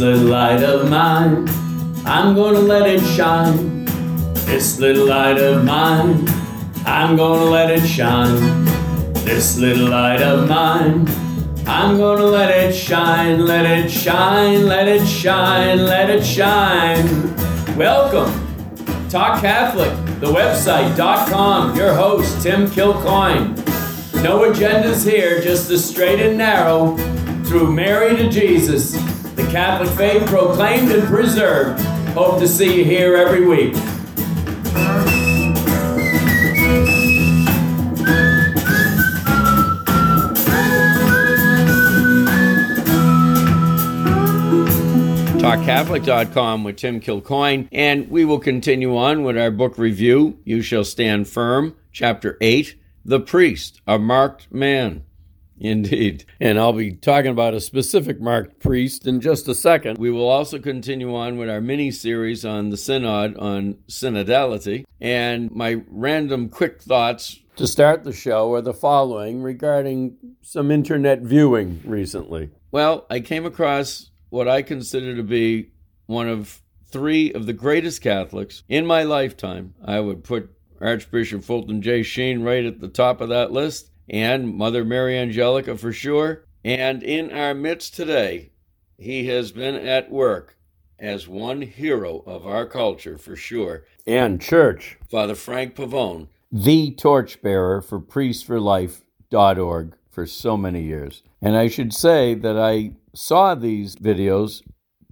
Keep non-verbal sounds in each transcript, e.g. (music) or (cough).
Little light of mine, I'm gonna let it shine. This little light of mine, I'm gonna let it shine. This little light of mine, I'm gonna let it shine, let it shine, let it shine, let it shine. Welcome, Talk Catholic, the website.com, your host, Tim Kilcoyne. No agendas here, just the straight and narrow through Mary to Jesus. The Catholic faith proclaimed and preserved. Hope to see you here every week. TalkCatholic.com with Tim Kilcoyne, and we will continue on with our book review. You Shall Stand Firm, Chapter 8 The Priest, a Marked Man. Indeed. And I'll be talking about a specific marked priest in just a second. We will also continue on with our mini series on the Synod on synodality. And my random quick thoughts to start the show are the following regarding some internet viewing recently. Well, I came across what I consider to be one of three of the greatest Catholics in my lifetime. I would put Archbishop Fulton J. Sheen right at the top of that list and Mother Mary Angelica for sure. And in our midst today, he has been at work as one hero of our culture for sure. And church. Father Frank Pavone, the torchbearer for priestforlife.org for so many years. And I should say that I saw these videos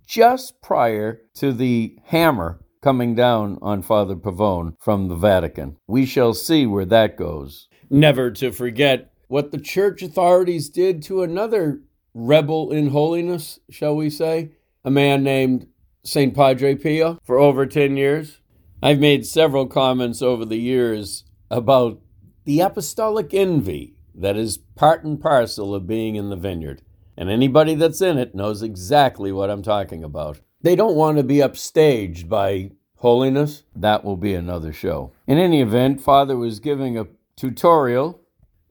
just prior to the hammer coming down on Father Pavone from the Vatican. We shall see where that goes never to forget what the church authorities did to another rebel in holiness, shall we say, a man named St. Padre Pio for over 10 years. I've made several comments over the years about the apostolic envy that is part and parcel of being in the vineyard. And anybody that's in it knows exactly what I'm talking about. They don't want to be upstaged by holiness. That will be another show. In any event, Father was giving a tutorial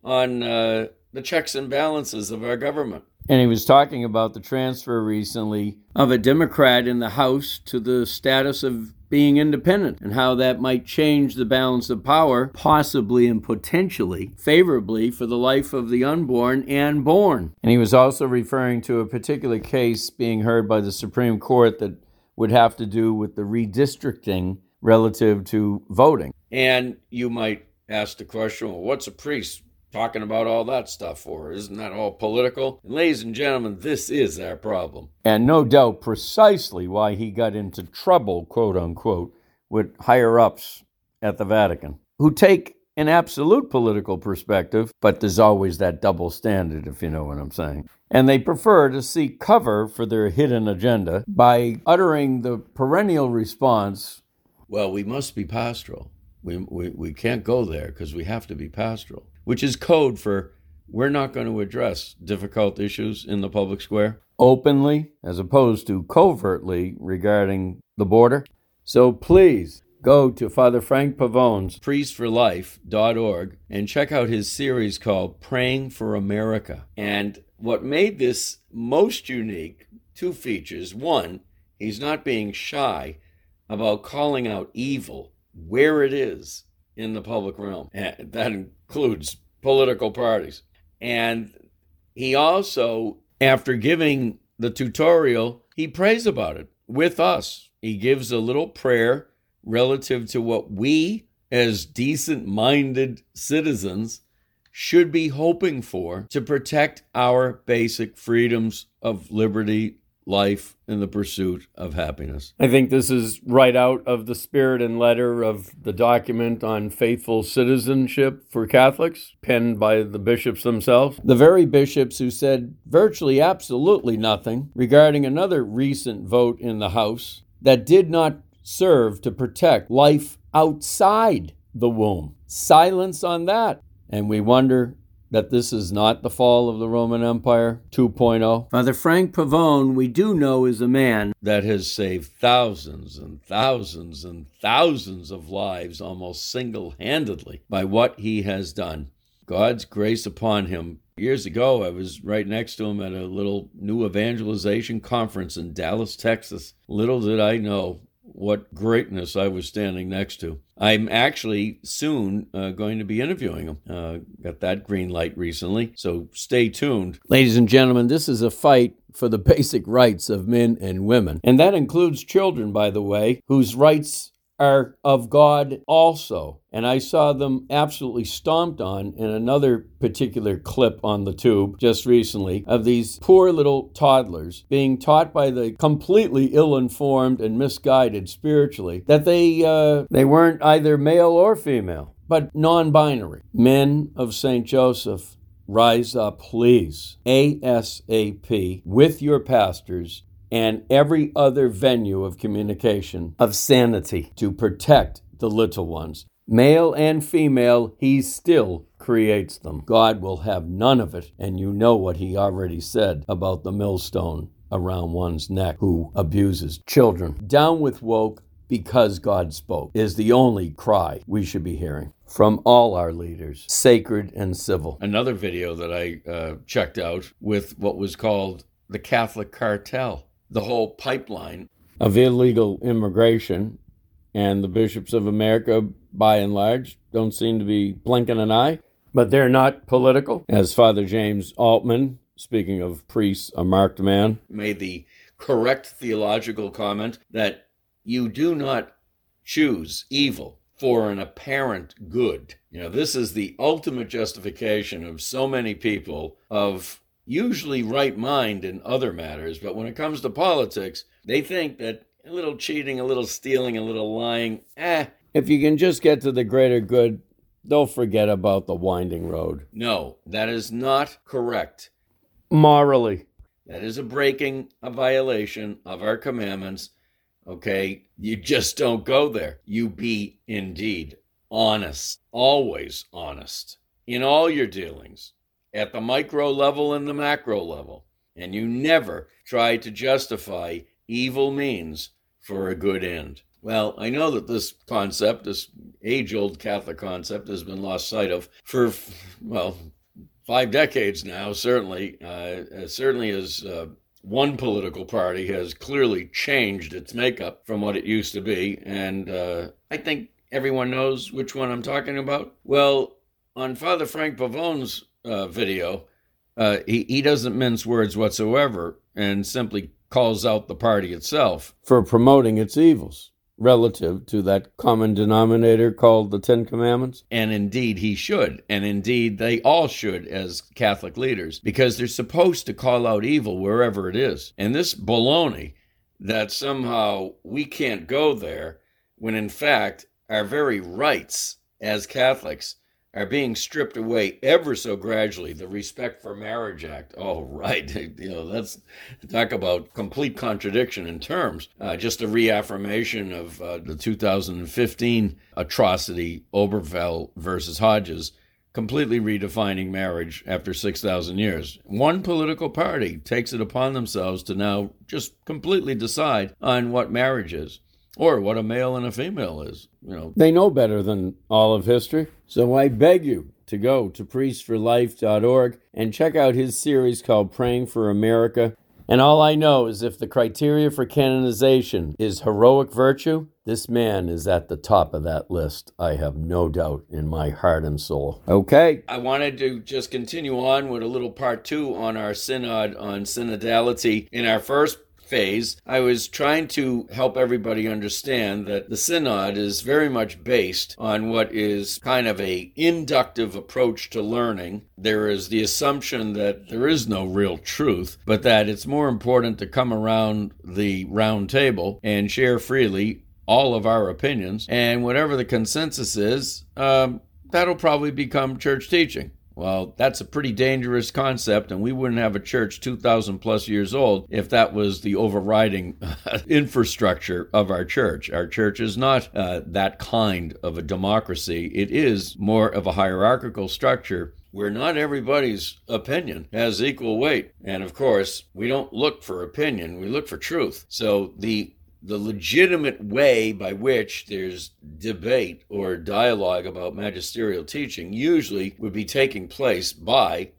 on uh, the checks and balances of our government. And he was talking about the transfer recently of a Democrat in the House to the status of being independent and how that might change the balance of power, possibly and potentially favorably for the life of the unborn and born. And he was also referring to a particular case being heard by the Supreme Court that would have to do with the redistricting relative to voting. And you might asked the question, well, what's a priest talking about all that stuff for? Isn't that all political? And ladies and gentlemen, this is our problem. And no doubt precisely why he got into trouble, quote unquote, with higher ups at the Vatican, who take an absolute political perspective, but there's always that double standard, if you know what I'm saying. And they prefer to seek cover for their hidden agenda by uttering the perennial response well, we must be pastoral. We, we, we can't go there because we have to be pastoral, which is code for we're not going to address difficult issues in the public square openly as opposed to covertly regarding the border. So please go to Father Frank Pavone's priestforlife.org and check out his series called Praying for America. And what made this most unique, two features. One, he's not being shy about calling out evil where it is in the public realm. And that includes political parties. And he also, after giving the tutorial, he prays about it with us. He gives a little prayer relative to what we, as decent minded citizens, should be hoping for to protect our basic freedoms of liberty, life in the pursuit of happiness. I think this is right out of the spirit and letter of the document on faithful citizenship for Catholics, penned by the bishops themselves. The very bishops who said virtually absolutely nothing regarding another recent vote in the House that did not serve to protect life outside the womb. Silence on that. And we wonder that this is not the fall of the Roman Empire 2.0. Father Frank Pavone, we do know, is a man that has saved thousands and thousands and thousands of lives almost single handedly by what he has done. God's grace upon him Years ago, I was right next to him at a little new evangelization conference in Dallas, Texas. Little did I know what greatness I was standing next to. I'm actually soon uh, going to be interviewing him. Uh, got that green light recently, so stay tuned. Ladies and gentlemen, this is a fight for the (laughs) basic rights of men and women. And that includes children, by the way, whose rights are of God also. And I saw them absolutely stomped on in another particular clip on the tube just recently of these poor little toddlers being taught by the completely ill-informed and misguided spiritually that they uh, they weren't either male or female, but non-binary. Men of St. Joseph rise up, please, ASAP, with your pastors and every other venue of communication of sanity to protect the little ones. Male and female, he still creates them. God will have none of it, and you know what he already said about the millstone around one's neck who abuses children. Down with woke because God spoke is the only cry we should be hearing from all our leaders, sacred and civil. Another video that I uh, checked out with what was called the Catholic cartel the whole pipeline of illegal immigration. And the bishops of America, by and large, don't seem to be blinking an eye. But they're not political. As Father James Altman, speaking of priests, a marked man, made the correct theological comment that you do not choose evil for an apparent good. You know, this is the ultimate justification of so many people of usually right mind in other matters, but when it comes to politics, they think that a little cheating, a little stealing, a little lying, eh, if you can just get to the greater good, they'll forget about the winding road. No, that is not correct. Morally. That is a breaking, a violation of our commandments. Okay, you just don't go there. You be indeed honest, always honest in all your dealings at the micro level and the macro level. And you never try to justify evil means for a good end. Well, I know that this concept, this age old Catholic concept, has been lost sight of for, well, five decades now, certainly. Uh, certainly as uh, one political party has clearly changed its makeup from what it used to be. And uh, I think everyone knows which one I'm talking about. Well, on Father Frank Pavone's uh, video, uh, he, he doesn't mince words whatsoever and simply calls out the party itself for promoting its evils relative to that common denominator called the Ten Commandments. And indeed, he should. And indeed, they all should as Catholic leaders because they're supposed to call out evil wherever it is. And this baloney that somehow we can't go there when in fact our very rights as Catholics are being stripped away ever so gradually. The Respect for Marriage Act. Oh, right. (laughs) You know, that's talk about complete contradiction in terms. Uh, just a reaffirmation of uh, the 2015 atrocity, Obergefell versus Hodges, completely redefining marriage after 6,000 years. One political party takes it upon themselves to now just completely decide on what marriage is or what a male and a female is. You know, they know better than all of history. So I beg you to go to priestforlife.org and check out his series called Praying for America. And all I know is if the criteria for canonization is heroic virtue, this man is at the top of that list. I have no doubt in my heart and soul. Okay. I wanted to just continue on with a little part two on our synod on synodality. In our first phase, I was trying to help everybody understand that the synod is very much based on what is kind of a inductive approach to learning. There is the assumption that there is no real truth, but that it's more important to come around the round table and share freely all of our opinions, and whatever the consensus is, um, that'll probably become church teaching. Well, that's a pretty dangerous concept, and we wouldn't have a church 2,000 plus years old if that was the overriding (laughs) infrastructure of our church. Our church is not uh, that kind of a democracy, it is more of a hierarchical structure where not everybody's opinion has equal weight. And of course, we don't look for opinion, we look for truth. So the the legitimate way by which there's debate or dialogue about magisterial teaching usually would be taking place by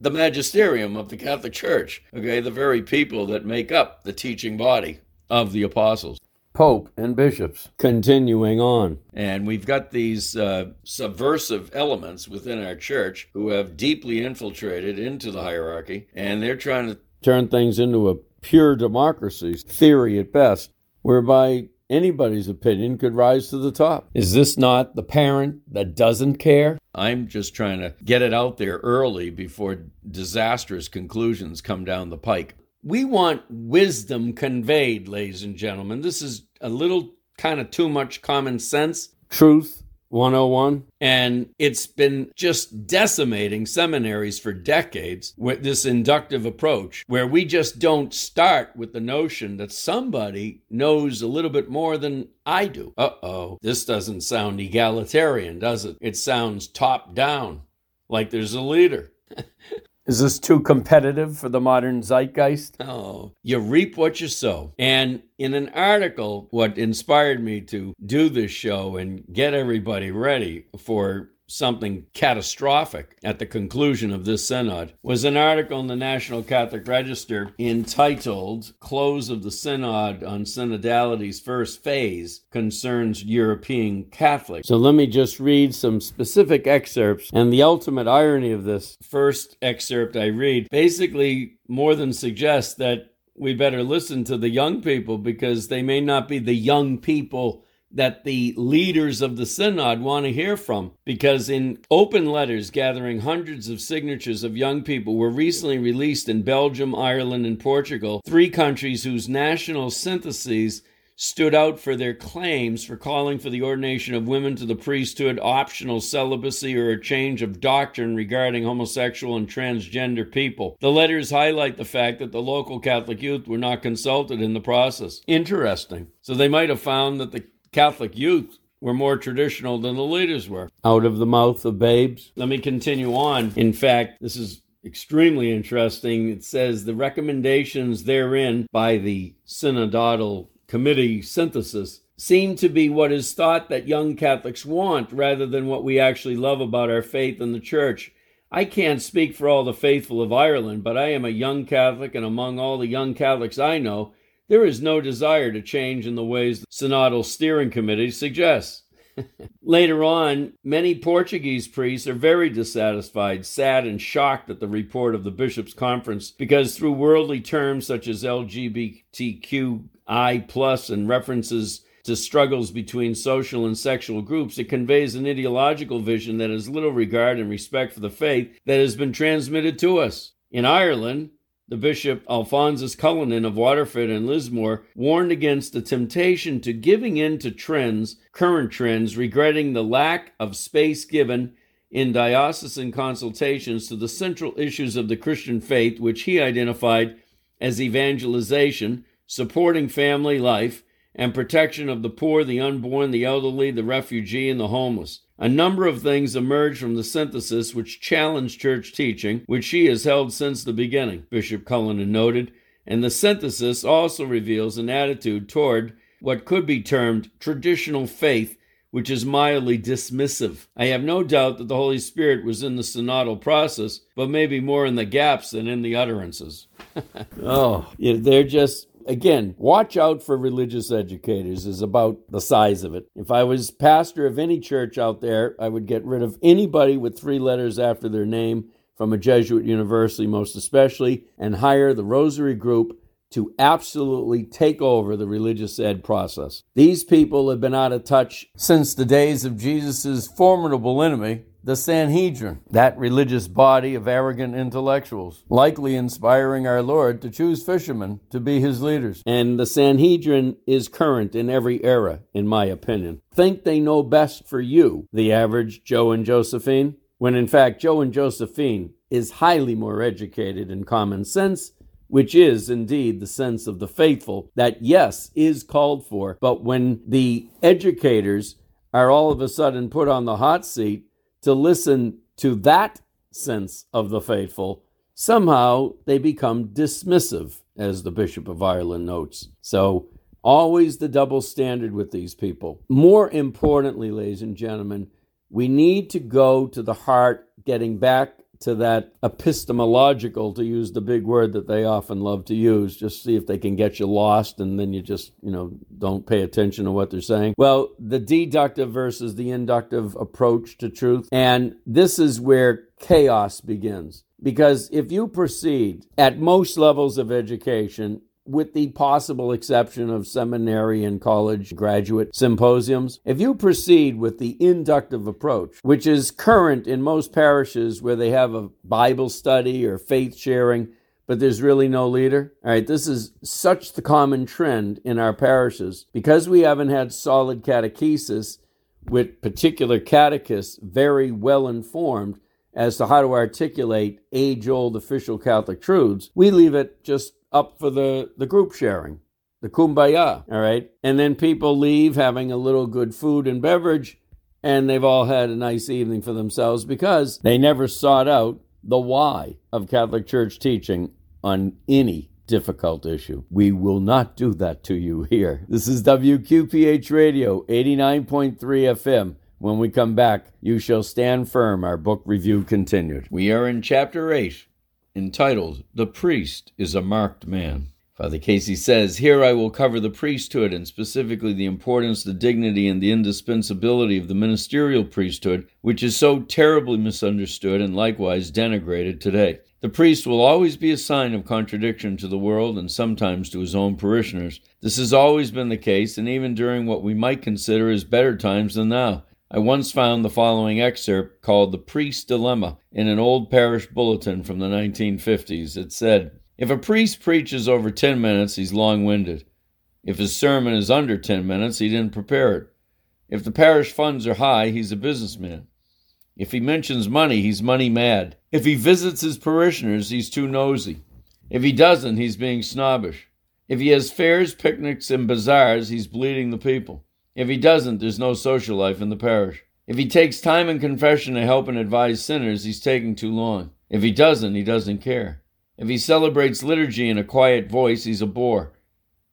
the magisterium of the Catholic Church, okay, the very people that make up the teaching body of the apostles. Pope and bishops. Continuing on. And we've got these uh, subversive elements within our church who have deeply infiltrated into the hierarchy, and they're trying to turn things into a pure democracy, theory at best, whereby anybody's opinion could rise to the top. Is this not the parent that doesn't care? I'm just trying to get it out there early before disastrous conclusions come down the pike. We want wisdom conveyed, ladies and gentlemen. This is a little kind of too much common sense. Truth 101. And it's been just decimating seminaries for decades with this inductive approach, where we just don't start with the notion that somebody knows a little bit more than I do. Uh oh, this doesn't sound egalitarian, does it? It sounds top down, like there's a leader. (laughs) Is this too competitive for the modern zeitgeist? Oh, you reap what you sow. And in an article, what inspired me to do this show and get everybody ready for something catastrophic at the conclusion of this synod was an article in the National Catholic Register entitled Close of the Synod on Synodality's First Phase Concerns European Catholics. So let me just read some specific excerpts. And the ultimate irony of this first excerpt I read basically more than suggests that we better listen to the young people because they may not be the young people that the leaders of the synod want to hear from because in open letters gathering hundreds of signatures of young people were recently released in Belgium, Ireland, and Portugal, three countries whose national syntheses stood out for their claims for calling for the ordination of women to the priesthood, optional celibacy, or a change of doctrine regarding homosexual and transgender people. The letters highlight the fact that the local Catholic youth were not consulted in the process. Interesting. So they might have found that the Catholic youth were more traditional than the leaders were. Out of the mouth of babes. Let me continue on. In fact, this is extremely interesting. It says the recommendations therein by the synodal committee synthesis seem to be what is thought that young Catholics want rather than what we actually love about our faith and the church. I can't speak for all the faithful of Ireland, but I am a young Catholic, and among all the young Catholics I know, there is no desire to change in the ways the Synodal Steering Committee suggests. (laughs) Later on, many Portuguese priests are very dissatisfied, sad, and shocked at the report of the Bishops' Conference because, through worldly terms such as LGBTQI, and references to struggles between social and sexual groups, it conveys an ideological vision that has little regard and respect for the faith that has been transmitted to us. In Ireland, the Bishop Alphonsus Cullinan of Waterford and Lismore warned against the temptation to giving in to trends, current trends, regretting the lack of space given in diocesan consultations to the central issues of the Christian faith, which he identified as evangelization, supporting family life, and protection of the poor, the unborn, the elderly, the refugee, and the homeless. A number of things emerge from the synthesis which challenged church teaching, which she has held since the beginning, Bishop Cullinan noted, and the synthesis also reveals an attitude toward what could be termed traditional faith, which is mildly dismissive. I have no doubt that the Holy Spirit was in the synodal process, but maybe more in the gaps than in the utterances. (laughs) oh, they're just again, watch out for religious educators is about the size of it. If I was pastor of any church out there, I would get rid of anybody with three letters after their name from a Jesuit university, most especially, and hire the Rosary Group to absolutely take over the religious ed process. These people have been out of touch since the days of Jesus' formidable enemy, the Sanhedrin, that religious body of arrogant intellectuals, likely inspiring our Lord to choose fishermen to be his leaders. And the Sanhedrin is current in every era, in my opinion. Think they know best for you, the average Joe and Josephine, when in fact Joe and Josephine is highly more educated in common sense which is indeed the sense of the faithful, that yes, is called for. But when the educators are all of a sudden put on the hot seat, to listen to that sense of the faithful, somehow they become dismissive, as the Bishop of Ireland notes. So, always the double standard with these people. More importantly, ladies and gentlemen, we need to go to the heart, getting back to that epistemological, to use the big word that they often love to use, just see if they can get you lost and then you just, you know, don't pay attention to what they're saying. Well, the deductive versus the inductive approach to truth. And this is where chaos begins. Because if you proceed at most levels of education with the possible exception of seminary and college graduate symposiums, if you proceed with the inductive approach, which is current in most parishes where they have a Bible study or faith sharing, but there's really no leader. All right, this is such the common trend in our parishes. Because we haven't had solid catechesis with particular catechists very well informed as to how to articulate age old official Catholic truths, we leave it just up for the, the group sharing, the kumbaya, all right? And then people leave having a little good food and beverage, and they've all had a nice evening for themselves because they never sought out the why of Catholic Church teaching on any difficult issue. We will not do that to you here. This is WQPH Radio, 89.3 FM. When we come back, you shall stand firm. Our book review continued. We are in chapter 8 entitled The Priest is a Marked Man. Father Casey says, Here I will cover the priesthood and specifically the importance, the dignity, and the indispensability of the ministerial priesthood, which is so terribly misunderstood and likewise denigrated today. The priest will always be a sign of contradiction to the world and sometimes to his own parishioners. This has always been the case, and even during what we might consider as better times than now. I once found the following excerpt called The Priest's Dilemma in an old parish bulletin from the 1950s. It said, If a priest preaches over 10 minutes, he's long winded. If his sermon is under 10 minutes, he didn't prepare it. If the parish funds are high, he's a businessman. If he mentions money, he's money mad. If he visits his parishioners, he's too nosy. If he doesn't, he's being snobbish. If he has fairs, picnics, and bazaars, he's bleeding the people. If he doesn't, there's no social life in the parish. If he takes time in confession to help and advise sinners, he's taking too long. If he doesn't, he doesn't care. If he celebrates liturgy in a quiet voice, he's a bore.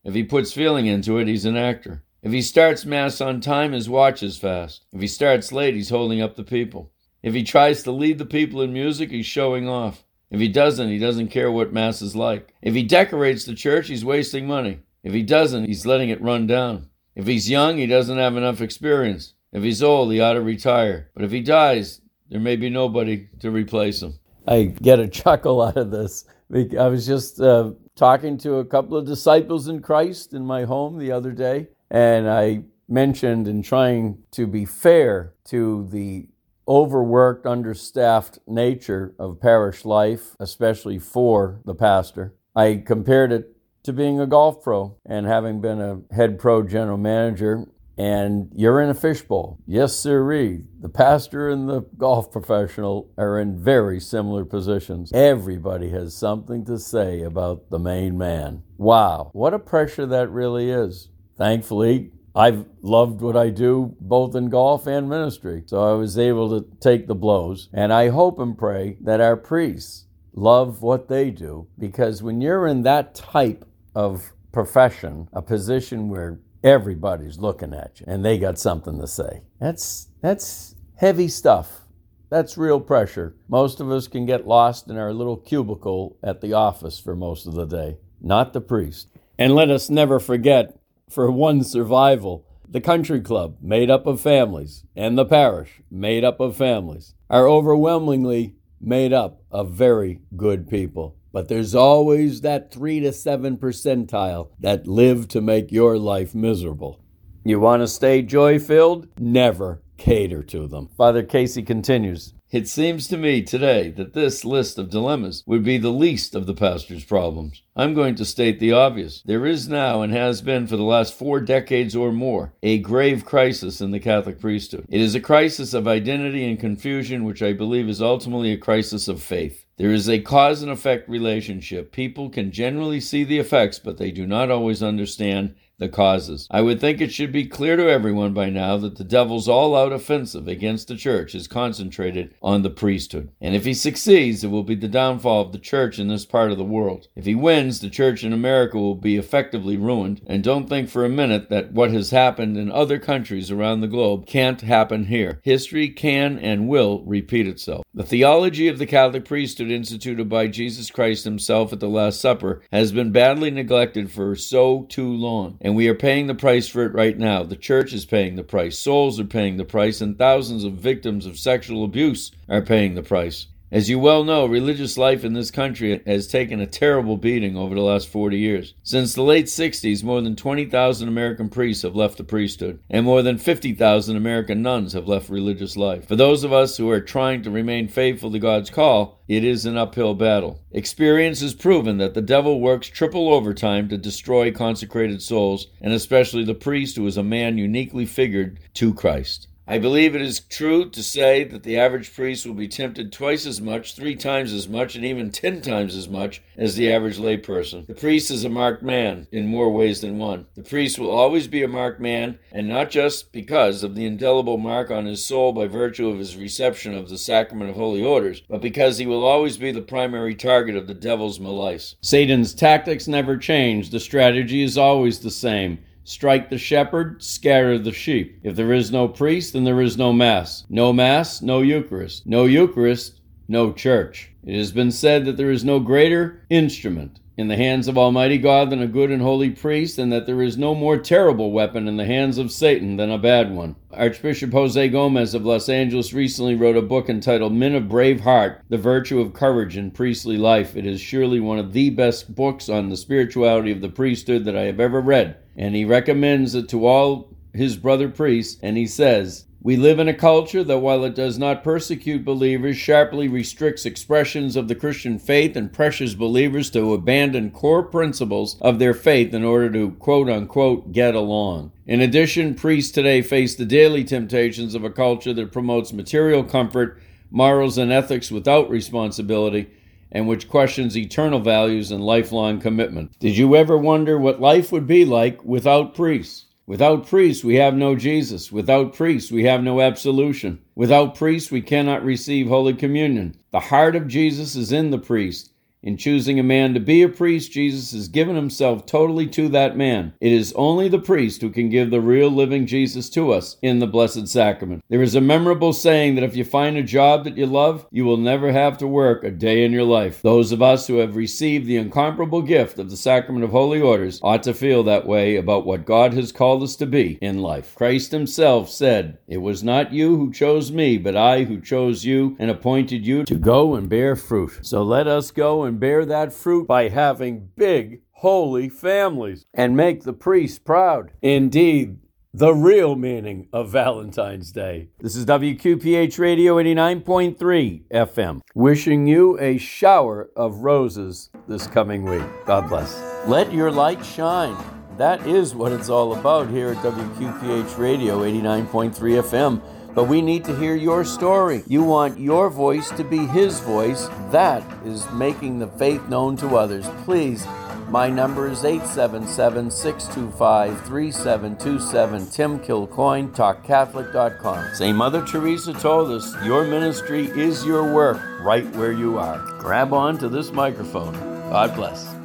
If he puts feeling into it, he's an actor. If he starts Mass on time, his watch is fast. If he starts late, he's holding up the people. If he tries to lead the people in music, he's showing off. If he doesn't, he doesn't care what Mass is like. If he decorates the church, he's wasting money. If he doesn't, he's letting it run down. If he's young, he doesn't have enough experience. If he's old, he ought to retire. But if he dies, there may be nobody to replace him. I get a chuckle out of this. I was just uh, talking to a couple of disciples in Christ in my home the other day, and I mentioned in trying to be fair to the overworked, understaffed nature of parish life, especially for the pastor. I compared it to being a golf pro and having been a head pro general manager and you're in a fishbowl. Yes, sirree. The pastor and the golf professional are in very similar positions. Everybody has something to say about the main man. Wow, what a pressure that really is. Thankfully, I've loved what I do both in golf and ministry, so I was able to take the blows. And I hope and pray that our priests love what they do because when you're in that type of profession, a position where everybody's looking at you and they got something to say. That's that's heavy stuff. That's real pressure. Most of us can get lost in our little cubicle at the office for most of the day, not the priest. And let us never forget, for one's survival, the country club, made up of families, and the parish, made up of families, are overwhelmingly made up of very good people. But there's always that 3 to 7 percentile that live to make your life miserable. You want to stay joy filled? Never cater to them. Father Casey continues It seems to me today that this list of dilemmas would be the least of the pastor's problems. I'm going to state the obvious. There is now, and has been for the last four decades or more, a grave crisis in the Catholic priesthood. It is a crisis of identity and confusion, which I believe is ultimately a crisis of faith. There is a cause and effect relationship. People can generally see the effects, but they do not always understand the causes. I would think it should be clear to everyone by now that the devil's all out offensive against the church is concentrated on the priesthood. And if he succeeds, it will be the downfall of the church in this part of the world. If he wins, the church in America will be effectively ruined. And don't think for a minute that what has happened in other countries around the globe can't happen here. History can and will repeat itself. The theology of the Catholic priesthood instituted by Jesus Christ himself at the Last Supper has been badly neglected for so too long and we are paying the price for it right now. The church is paying the price, souls are paying the price, and thousands of victims of sexual abuse are paying the price. As you well know, religious life in this country has taken a terrible beating over the last 40 years. Since the late 60s, more than 20,000 American priests have left the priesthood, and more than 50,000 American nuns have left religious life. For those of us who are trying to remain faithful to God's call, it is an uphill battle. Experience has proven that the devil works triple overtime to destroy consecrated souls, and especially the priest who is a man uniquely figured to Christ. I believe it is true to say that the average priest will be tempted twice as much, three times as much, and even ten times as much as the average layperson. The priest is a marked man in more ways than one. The priest will always be a marked man, and not just because of the indelible mark on his soul by virtue of his reception of the sacrament of holy orders, but because he will always be the primary target of the devil's malice. Satan's tactics never change, the strategy is always the same. Strike the shepherd, scatter the sheep. If there is no priest, then there is no Mass. No Mass, no Eucharist. No Eucharist, no church. It has been said that there is no greater instrument in the hands of Almighty God than a good and holy priest, and that there is no more terrible weapon in the hands of Satan than a bad one. Archbishop Jose Gomez of Los Angeles recently wrote a book entitled Men of Brave Heart The Virtue of Courage in Priestly Life. It is surely one of the best books on the spirituality of the priesthood that I have ever read, and he recommends it to all his brother priests, and he says, we live in a culture that, while it does not persecute believers, sharply restricts expressions of the Christian faith and pressures believers to abandon core principles of their faith in order to quote unquote get along. In addition, priests today face the daily temptations of a culture that promotes material comfort, morals, and ethics without responsibility and which questions eternal values and lifelong commitment. Did you ever wonder what life would be like without priests? Without priests, we have no Jesus. Without priests, we have no absolution. Without priests, we cannot receive Holy Communion. The heart of Jesus is in the priest. In choosing a man to be a priest, Jesus has given himself totally to that man. It is only the priest who can give the real living Jesus to us in the Blessed Sacrament. There is a memorable saying that if you find a job that you love, you will never have to work a day in your life. Those of us who have received the incomparable gift of the Sacrament of Holy Orders ought to feel that way about what God has called us to be in life. Christ himself said, It was not you who chose me, but I who chose you and appointed you to go and bear fruit. So let us go and bear that fruit by having big, holy families and make the priests proud. Indeed, the real meaning of Valentine's Day. This is WQPH Radio 89.3 FM, wishing you a shower of roses this coming week. God bless. Let your light shine. That is what it's all about here at WQPH Radio 89.3 FM. But we need to hear your story. You want your voice to be His voice. That is making the faith known to others. Please, my number is 877 625 3727. Tim Kilcoyne, TalkCatholic.com. St. Mother Teresa told us your ministry is your work right where you are. Grab on to this microphone. God bless.